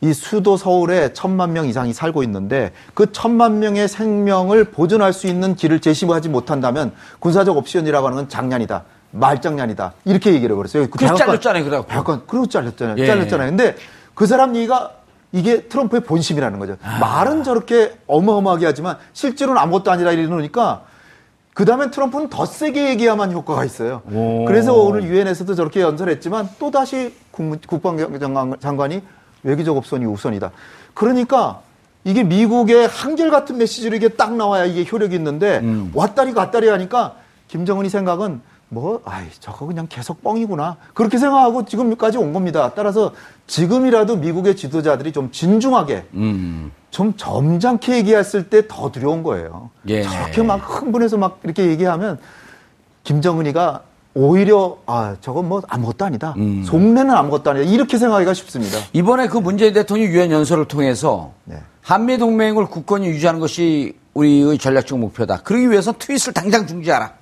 이 수도 서울에 천만 명 이상이 살고 있는데 그 천만 명의 생명을 보존할 수 있는 길을 제시하지 못한다면 군사적 옵션이라고 하는 건 장난이다. 말장난이다. 이렇게 얘기를 해버렸어요. 그 백악관- 잘렸잖아요, 그래갖고. 그리고 잘렸잖아요. 예. 잘렸잖아요. 근데 그 사람 얘기가 이게 트럼프의 본심이라는 거죠. 아. 말은 저렇게 어마어마하게 하지만 실제로는 아무것도 아니라 이러니까 그 다음엔 트럼프는 더 세게 얘기야만 효과가 있어요. 그래서 오늘 유엔에서도 저렇게 연설했지만 또 다시 국방장관이 외교적 옵션이 우선이다. 그러니까 이게 미국의 한결같은 메시지로 이게 딱 나와야 이게 효력이 있는데 음. 왔다리 갔다리 하니까 김정은이 생각은 뭐, 아이, 저거 그냥 계속 뻥이구나. 그렇게 생각하고 지금까지 온 겁니다. 따라서 지금이라도 미국의 지도자들이 좀 진중하게, 음. 좀 점잖게 얘기했을 때 더 두려운 거예요. 예. 저렇게 막 흥분해서 막 이렇게 얘기하면 김정은이가 오히려, 아, 저건 뭐 아무것도 아니다. 음. 속내는 아무것도 아니다. 이렇게 생각하기가 쉽습니다. 이번에 그 문재인 대통령이 유엔 연설을 통해서 네. 한미 동맹을 굳건히 유지하는 것이 우리의 전략적 목표다. 그러기 위해서 트윗을 당장 중지하라.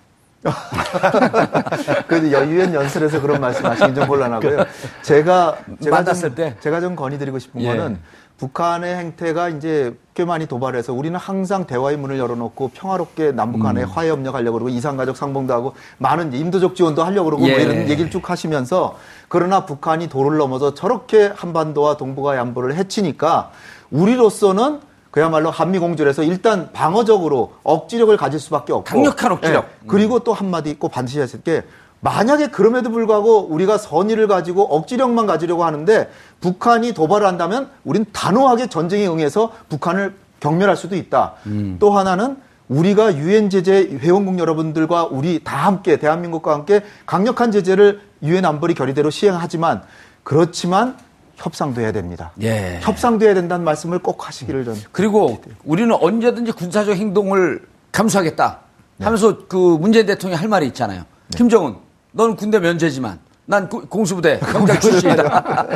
*laughs* 그 유엔 연설에서 그런 말씀하시긴 좀 곤란하고요. 제가 제가 좀, 때? 제가 좀 건의드리고 싶은 예. 거는 북한의 행태가 이제 꽤 많이 도발해서 우리는 항상 대화의 문을 열어놓고 평화롭게 남북 간에 음. 화해 협력하려고 그러고 이산가족 상봉도 하고 많은 인도적 지원도 하려고 그러고 뭐 예. 이런 얘기를 쭉 하시면서 그러나 북한이 도를 넘어서 저렇게 한반도와 동북아의 안보를 해치니까 우리로서는 그야말로 한미 공조에서 일단 방어적으로 억지력을 가질 수밖에 없고 강력한 억지력. 예. 그리고 또 한마디 있고 반드시 하실 게 만약에 그럼에도 불구하고 우리가 선의를 가지고 억지력만 가지려고 하는데 북한이 도발을 한다면 우린 단호하게 전쟁에 응해서 북한을 경멸할 수도 있다. 또 하나는 우리가 유엔 제재 회원국 여러분들과 우리 다 함께 대한민국과 함께 강력한 제재를 유엔 안보리 결의대로 시행하지만 그렇지만 협상도 해야 됩니다. 예. 협상도 해야 된다는 말씀을 꼭 하시기를 전 그리고 우리는 언제든지 군사적 행동을 감수하겠다 하면서 그 문재인 대통령이 할 말이 있잖아요. 김정은, 넌 군대 면제지만 난 구- 공수부대 병장 출신이다.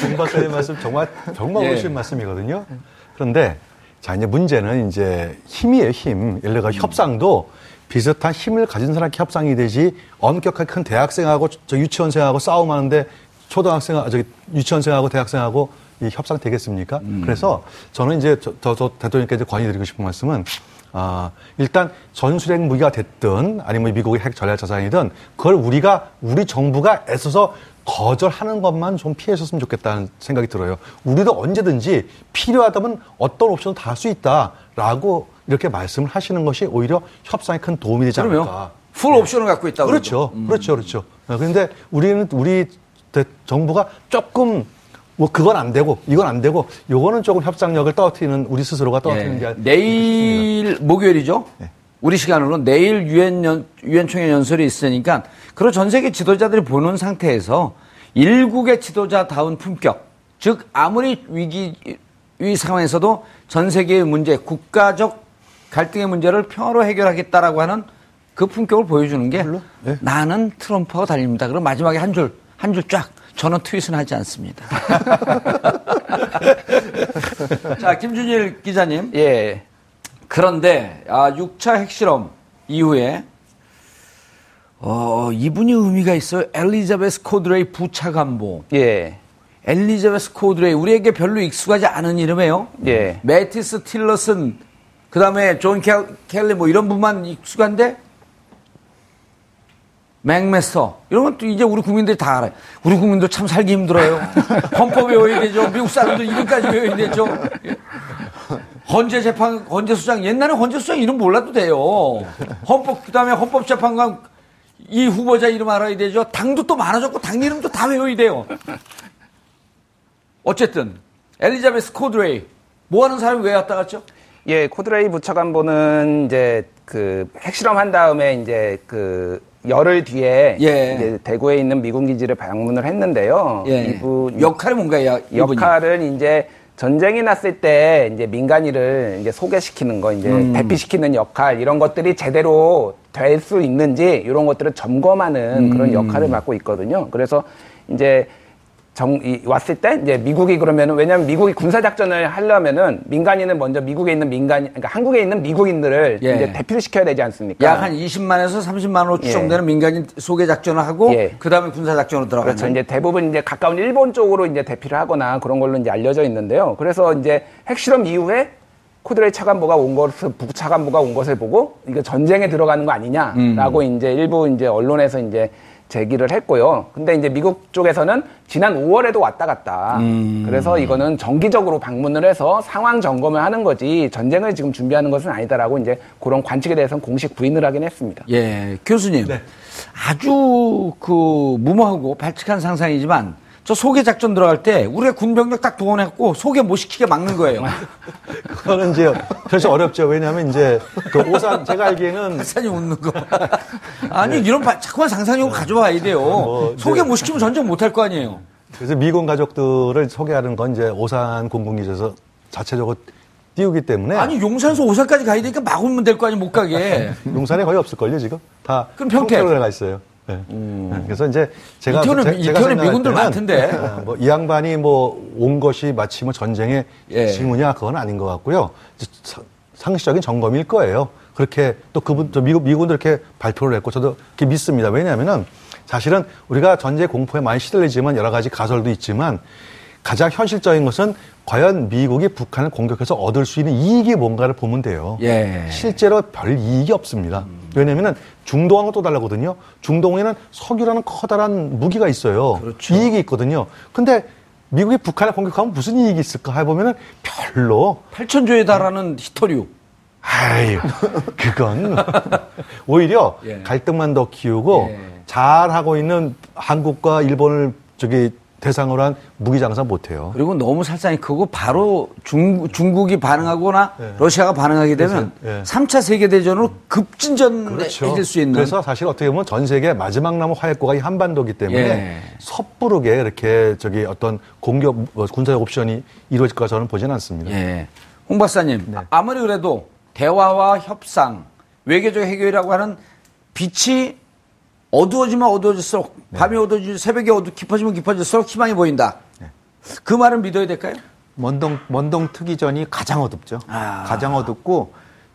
김 *laughs* 박사의 말씀 정말 정말 예. 옳으신 말씀이거든요. 그런데 자 이제 문제는 이제 힘이에요 힘. 예를 들어 협상도 비슷한 힘을 가진 사람께 협상이 되지 엄격하게 큰 대학생하고 저 유치원생하고 싸움하는데 초등학생 저기 유치원생하고 대학생하고 이 협상 되겠습니까? 그래서 저는 이제 저, 저, 저 대통령께 이제 건의드리고 싶은 말씀은 아, 일단 전술핵 무기가 됐든 아니면 미국의 핵 전략 자산이든 그걸 우리가 우리 정부가 애써서 거절하는 것만 좀 피해줬으면 좋겠다는 생각이 들어요. 우리도 언제든지 필요하다면 어떤 옵션도 다 할 수 있다라고 이렇게 말씀을 하시는 것이 오히려 협상에 큰 도움이 되지 않을까. 풀 옵션을 갖고 있다고. 그렇죠. 그렇죠. 그렇죠. 어, 그런데 우리는 우리 대- 정부가 조금 뭐 그건 안 되고 이건 안 되고 요거는 조금 협상력을 떨어뜨리는 우리 스스로가 떨어뜨리는 게 예. 내일 목요일이죠. 네. 우리 시간으로 내일 유엔 연 유엔 총회 연설이 있으니까 그리고 전 세계 지도자들이 보는 상태에서 일국의 지도자다운 품격, 즉 아무리 위기 위 상황에서도 전 세계의 문제, 국가적 갈등의 문제를 평화로 해결하겠다라고 하는 그 품격을 보여주는 게 네. 나는 트럼프하고 다릅니다. 그럼 마지막에 한 줄 한 줄 쫙. 저는 tweet은 하지 않습니다. *laughs* 자, 김준일 기자님. 예. 그런데 아, 6차 핵실험 이후에 어, 이분이 의미가 있어요. 엘리자베스 코드레이 부차관보. 예. 엘리자베스 코드레이 우리에게 별로 익숙하지 않은 이름이에요. 예. 매티스 틸러슨 그다음에 존 켈- 켈리 뭐 이런 분만 익숙한데 맥메스터 이런 건 또 이제 우리 국민들이 다 알아요. 우리 국민들 참 살기 힘들어요. *laughs* 헌법 외워야 되죠. 미국 사람들 이름까지 외워야 되죠. 헌재 재판 헌재 수장 옛날에 헌재 수장 이름 몰라도 돼요. 헌법 그다음에 헌법 재판관 이 후보자 이름 알아야 되죠. 당도 또 많아졌고 당 이름도 다 외워야 돼요. 어쨌든 엘리자베스 코드레이 뭐 하는 사람이 왜 왔다 갔죠? 예, 코드레이 부차관보는 이제 그 핵실험 한 다음에 이제 그 열흘 뒤에 예. 이제 대구에 있는 미군 기지를 방문을 했는데요. 예. 이분 역할이 뭔가요? 역할은 이제 전쟁이 났을 때 이제 민간인을 이제 소개시키는 거, 이제 음. 대피시키는 역할 이런 것들이 제대로 될 수 있는지 이런 것들을 점검하는 그런 음. 역할을 맡고 있거든요. 그래서 이제 정, 이, 왔을 때 이제 미국이 그러면은 왜냐하면 미국이 군사 작전을 하려면은 민간인은 먼저 미국에 있는 민간, 그러니까 한국에 있는 미국인들을 예. 이제 대피를 시켜야 되지 않습니까? 약 한 20만에서 30만으로 추정되는 민간인 소개 작전을 하고 예. 그다음에 군사 작전으로 들어가는 그렇죠. 이제 대부분 이제 가까운 일본 쪽으로 이제 대피를 하거나 그런 걸로 이제 알려져 있는데요. 그래서 이제 핵실험 이후에 코드레이 차관보가 온 것을 북 차관보가 온 것을 보고 이거 전쟁에 들어가는 거 아니냐라고 이제 일부 이제 언론에서 이제 제기를 했고요. 근데 이제 미국 쪽에서는 지난 5월에도 왔다 갔다. 그래서 이거는 정기적으로 방문을 해서 상황 점검을 하는 거지 전쟁을 지금 준비하는 것은 아니다라고 이제 그런 관측에 대해서는 공식 부인을 하긴 했습니다. 예, 교수님. 네. 아주 그 무모하고 발칙한 상상이지만 저 소개 작전 들어갈 때 우리가 군 병력 딱 동원했고 소개 못 시키게 막는 거예요. *laughs* 그거는 이제 사실 어렵죠. 왜냐하면 이제 그 오산 제가 알기에는 박사님 웃는 거. *laughs* 아니 이런 바- 자꾸만 상상력을 가져와야 돼요. 뭐, 소개 못 시키면 전쟁 못 할 거 아니에요. 그래서 미군 가족들을 소개하는 건 이제 오산 공군기지에서 자체적으로 띄우기 때문에 아니 용산에서 오산까지 가야 되니까 막 오면 될 거 아니에요 못 가게. *laughs* 용산에 거의 없을걸요 지금 다 그럼 평택. 평택으로 가 있어요. 네. 네. 그래서 이제 제가 이태원은- 제- 제가 생각할 미군들 많던데. 어, 뭐이 양반이 뭐 온 것이 마치 뭐 전쟁의 예. 징후냐 그건 아닌 것 같고요. 상식적인 점검일 거예요. 그렇게 또 그분 저 미국 미군도 이렇게 발표를 했고 저도 그렇게 믿습니다. 왜냐하면은 사실은 우리가 전쟁 공포에 많이 시달리지만 여러 가지 가설도 있지만 가장 현실적인 것은 과연 미국이 북한을 공격해서 얻을 수 있는 이익이 뭔가를 보면 돼요. 예. 실제로 별 이익이 없습니다. 왜냐면은 중동하고 또 다르거든요. 중동에는 석유라는 커다란 무기가 있어요. 그렇죠. 이익이 있거든요. 근데 미국이 북한을 공격하면 무슨 이익이 있을까 해보면은 별로 8천조에 달하는 히토류. 아유, 그건 *laughs* 오히려 예. 갈등만 더 키우고 예. 잘하고 있는 한국과 일본을 저기 대상으로 한 무기 장사 못해요. 그리고 너무 살상이 크고 바로 중, 중국이 반응하거나 예. 러시아가 반응하게 되면 그래서, 예. 삼 3차 세계 대전으로 급진전해질 수 있는 그래서 사실 어떻게 보면 전 세계 마지막 남은 화약고가 이 한반도기 때문에 예. 섣부르게 이렇게 저기 어떤 공격 뭐 군사적 옵션이 이루어질 거라 저는 보지는 않습니다. 예. 홍 박사님, 네. 아- 아무리 그래도 대화와 협상, 외교적 해결이라고 하는 빛이 어두워지면 어두워질수록 네. 밤이 어두워지면 새벽이 어두 깊어지면 깊어질수록 희망이 보인다. 네. 그 말은 믿어야 될까요? 먼동, 먼동 트기 전이 가장 어둡죠. 아. 가장 어둡고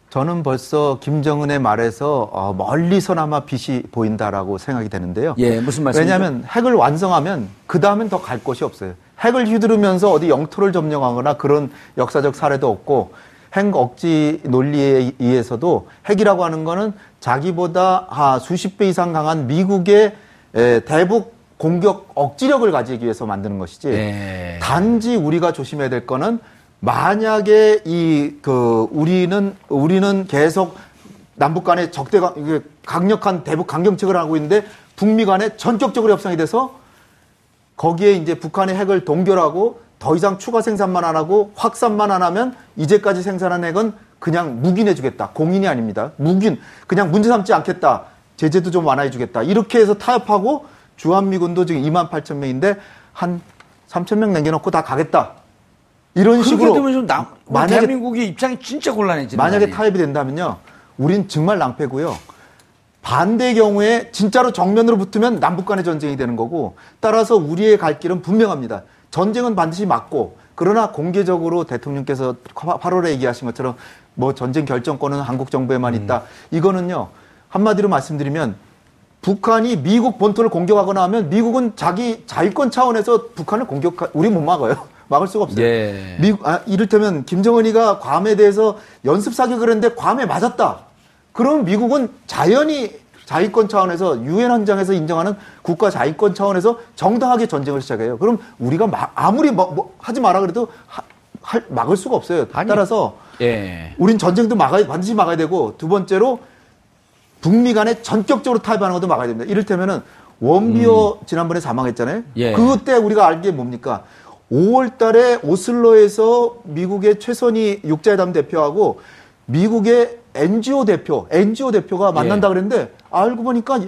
저는 벌써 김정은의 말에서 어, 멀리서나마 빛이 보인다라고 생각이 되는데요. 예, 무슨 말씀이죠? 왜냐하면 핵을 완성하면 그 다음엔 더 갈 곳이 없어요. 핵을 휘두르면서 어디 영토를 점령하거나 그런 역사적 사례도 없고 핵 억지 논리에 의해서도 핵이라고 하는 거는 자기보다 아, 수십 배 이상 강한 미국의 에, 대북 공격 억지력을 가지기 위해서 만드는 것이지. 예. 단지 우리가 조심해야 될 거는 만약에 이 그 우리는 우리는 계속 남북 간의 적대가 강력한 대북 강경책을 하고 있는데 북미 간에 전격적으로 협상이 돼서 거기에 이제 북한의 핵을 동결하고 더 이상 추가 생산만 안 하고 확산만 안 하면 이제까지 생산한 핵은 그냥 묵인해 주겠다. 공인이 아닙니다. 묵인. 그냥 문제 삼지 않겠다. 제재도 좀 완화해 주겠다. 이렇게 해서 타협하고 주한미군도 지금 2만 8천 명인데 한 3천 명 남겨놓고 다 가겠다. 이런 식으로 되면 좀 남, 만약에- 대한민국의 입장이 진짜 곤란해지는 만약에 거 아니에요? 타협이 된다면요. 우린 정말 낭패고요. 반대 경우에 진짜로 정면으로 붙으면 남북 간의 전쟁이 되는 거고 따라서 우리의 갈 길은 분명합니다. 전쟁은 반드시 막고 그러나 공개적으로 대통령께서 8월에 얘기하신 것처럼 뭐 전쟁 결정권은 한국 정부에만 있다. 이거는요. 한마디로 말씀드리면 북한이 미국 본토를 공격하거나 하면 미국은 자기 자위권 차원에서 북한을 공격 우리 못 막아요. *laughs* 막을 수가 없어요. 예. 미국 아, 이를테면 김정은이가 괌에 대해서 연습 사격을 했는데 괌에 맞았다. 그러면 미국은 자연히 자위권 차원에서 유엔 헌장에서 인정하는 국가 자위권 차원에서 정당하게 전쟁을 시작해요. 그럼 우리가 막- 아무리 뭐, 뭐 하지 마라 그래도 하- 할- 막을 수가 없어요. 따라서 예. 우린 전쟁도 막아야 반드시 막아야 되고 두 번째로 북미 간에 전격적으로 타협하는 것도 막아야 됩니다. 이를테면은 원비어 지난번에 사망했잖아요. 음. 예. 그때 우리가 알게 뭡니까? 5월 달에 오슬로에서 미국의 최선희 육자회담 대표하고 미국의 NGO 대표, NGO 대표가 만난다 예. 그랬는데 알고 보니까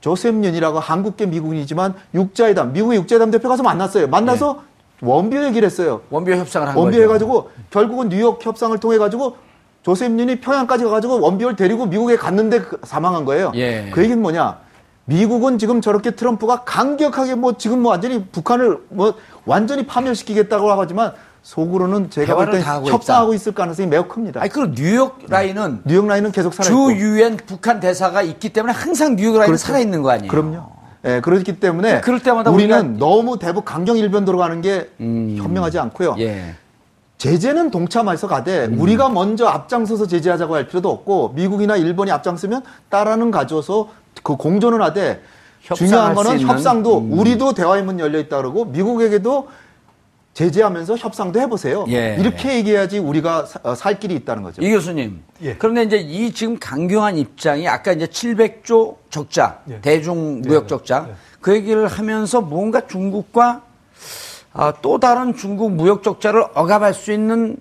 조셉 윤이라고 한국계 미국인이지만 육자회담, 미국의 육자회담 대표 가서 만났어요. 만나서 원비어 얘기를 했어요. 원비어 협상을 한 원비어 거죠. 해가지고 결국은 뉴욕 협상을 통해 가지고 조셉 윤이 평양까지 가가지고 원비어를 데리고 미국에 갔는데 그- 사망한 거예요. 예. 그 얘기는 뭐냐? 미국은 지금 저렇게 트럼프가 강력하게 뭐 지금 뭐 완전히 북한을 뭐 완전히 파멸시키겠다고 하지만 속으로는 제가 볼 대화를 때다 하고 협상하고 있을 가능성이 매우 큽니다. 아니, 그리고 뉴욕 라인은 뉴욕 라인은 계속 주 살아 있고. 유엔 북한 대사가 있기 때문에 항상 뉴욕 라인은 그렇죠. 살아 있는 거 아니에요? 그럼요. 예, 그렇기 때문에 그럴 때마다 우리는 우리가- 음. 너무 대북 강경 일변도로 가는 게 현명하지 않고요. 예. 제재는 동참해서 가되 음. 우리가 먼저 앞장서서 제재하자고 할 필요도 없고 미국이나 일본이 앞장서면 따라는 가져서 그 공존을 하되 중요한 거는 있는? 협상도 음. 우리도 대화의 문 열려 있다 그러고 미국에게도 제재하면서 협상도 해보세요. 예. 이렇게 얘기해야지 우리가 사- 어, 살 길이 있다는 거죠. 이 교수님. 예. 그런데 이제 이 지금 강경한 입장이 아까 이제 700조 적자, 예. 대중 무역 네, 적자 네. 그 얘기를 하면서 뭔가 중국과 아, 또 다른 중국 무역 적자를 억압할 수 있는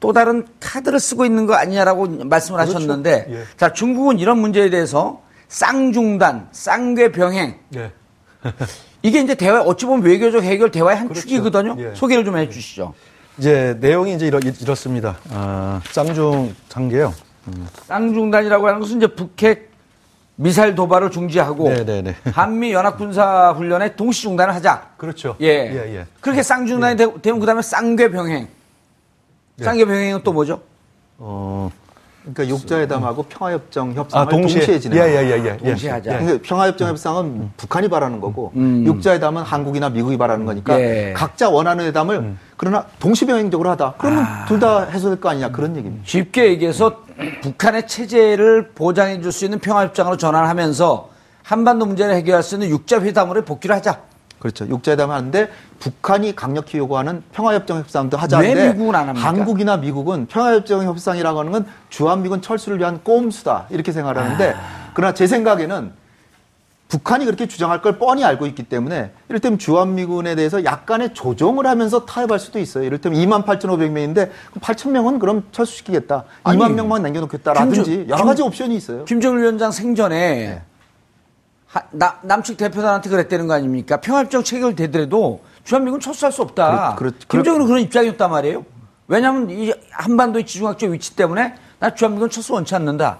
또 다른 카드를 쓰고 있는 거 아니냐라고 말씀을 그렇죠. 하셨는데 예. 자, 중국은 이런 문제에 대해서 쌍중단, 쌍궤 병행 예. *laughs* 이게 이제 대화 어찌 보면 외교적 해결 대화의 한 그렇죠. 축이거든요. 예. 소개를 좀 해 주시죠. 이제 내용이 이제 이렇, 이렇습니다. 아, 쌍중 관계요. 쌍중단이라고 하는 것은 이제 북핵 미사일 도발을 중지하고 네네네. *laughs* 한미 연합 군사 훈련에 동시 중단을 하자. 그렇죠. 예. 예, 예. 그렇게 쌍중단이 되- 되면 그다음에 쌍궤 병행. 쌍궤 병행은 또 뭐죠? 어, 그러니까 육자회담하고 평화협정 협상을 아, 동시에. 동시에, 진행. 예, 예, 예, 예. 동시에 하자. 그러니까 평화협정 협상은 북한이 바라는 거고 음. 육자회담은 한국이나 미국이 바라는 거니까 예. 각자 원하는 회담을 그러나 동시병행적으로 하다. 그러면 아. 둘다 해소될 거 아니냐 그런 얘기입니다. 쉽게 얘기해서 북한의 체제를 보장해 줄 수 있는 평화협정으로 전환하면서 한반도 문제를 해결할 수 있는 육자 회담으로 복귀를 하자. 그렇죠. 육자회담 하는데 북한이 강력히 요구하는 평화협정 협상도 하자 왜 미국은 안 합니까? 한국이나 미국은 평화협정 협상이라고 하는 건 주한미군 철수를 위한 꼼수다 이렇게 생각하는데 아. 그러나 제 생각에는 북한이 그렇게 주장할 걸 뻔히 알고 있기 때문에 이를테면 주한미군에 대해서 약간의 조정을 하면서 타협할 수도 있어요. 이를테면 2만 8,500명인데 8,000명은 그럼 철수시키겠다. 아니, 2만 명만 남겨놓겠다라든지 김정- 여러 김- 가지 옵션이 있어요. 김정일 위원장 네. 생전에 하- 나- 남측 대표단한테 그랬다는 거 아닙니까? 평화협정 체결되더라도 주한미군 철수할 수 없다. 그렇- 그렇- 김정일은 그런 입장이었단 말이에요. 왜냐하면 이 한반도의 지중학적 위치 때문에 나 주한미군 철수 원치 않는다.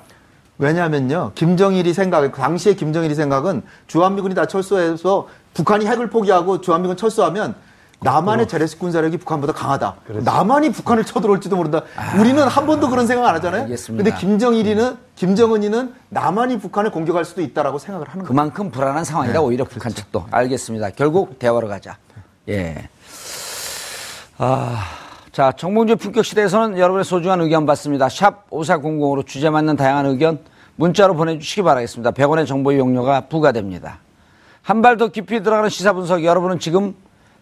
왜냐하면요, 김정일이 생각, 당시에 김정일이 생각은 주한미군이 다 철수해서 북한이 핵을 포기하고 주한미군 철수하면 남한의 재래식 군사력이 북한보다 강하다. 남한이 북한을 쳐들어올지도 모른다. 우리는 한 번도 그런 생각 안 하잖아요. 아. 알겠습니다. 근데 김정일이는 김정은이는 남한이 북한을 공격할 수도 있다라고 생각을 하는 거예요. 그만큼 불안한 상황이다 네. 오히려 북한 측도 알겠습니다. 결국 대화로 가자. 예. 아, 자 정봉주 품격 시대에서는 여러분의 소중한 의견 받습니다. 샵 5400으로 주제 맞는 다양한 의견 문자로 보내 주시기 바라겠습니다. 100원의 정보 이용료가 부과됩니다. 한 발 더 깊이 들어가는 시사 분석 여러분은 지금